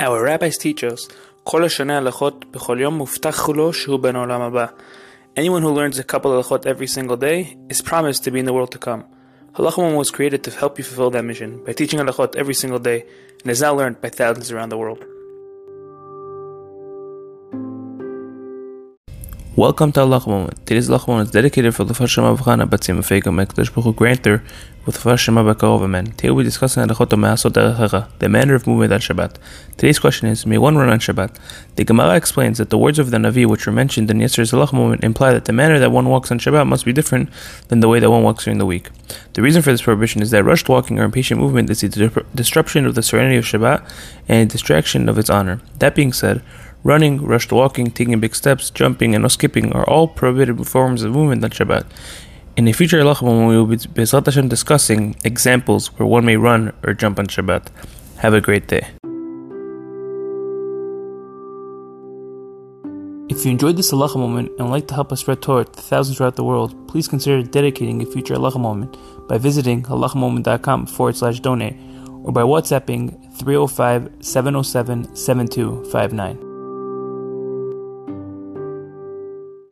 Our rabbis teach us, Kol B'chol Yom Olam Anyone who learns a couple of Halachot every single day is promised to be in the world to come. Halachim was created to help you fulfill that mission by teaching Halachot every single day and is now learned by thousands around the world. Welcome to Halacha Moment. Today's Halacha Moment is dedicated for the Hashem Avchana Batzim Afegam Ekdash Baruch Granter with Hashem Abakarov Amen. Today we'll be discussing the manner of movement on Shabbat. Today's question is, may one run on Shabbat? The Gemara explains that the words of the Navi which were mentioned in yesterday's Halacha Moment imply that the manner that one walks on Shabbat must be different than the way that one walks during the week. The reason for this prohibition is that rushed walking or impatient movement is the disruption of the serenity of Shabbat and a distraction of its honor. That being said, Running, rushed walking, taking big steps, jumping, and skipping are all prohibited forms of movement on Shabbat. In a future halachah, we will be Hashem discussing examples where one may run or jump on Shabbat. Have a great day. If you enjoyed this halacha moment and would like to help us spread Torah to thousands throughout the world, please consider dedicating a future halacha moment by visiting halachamoment.com forward slash donate or by WhatsApping 305 707 7259.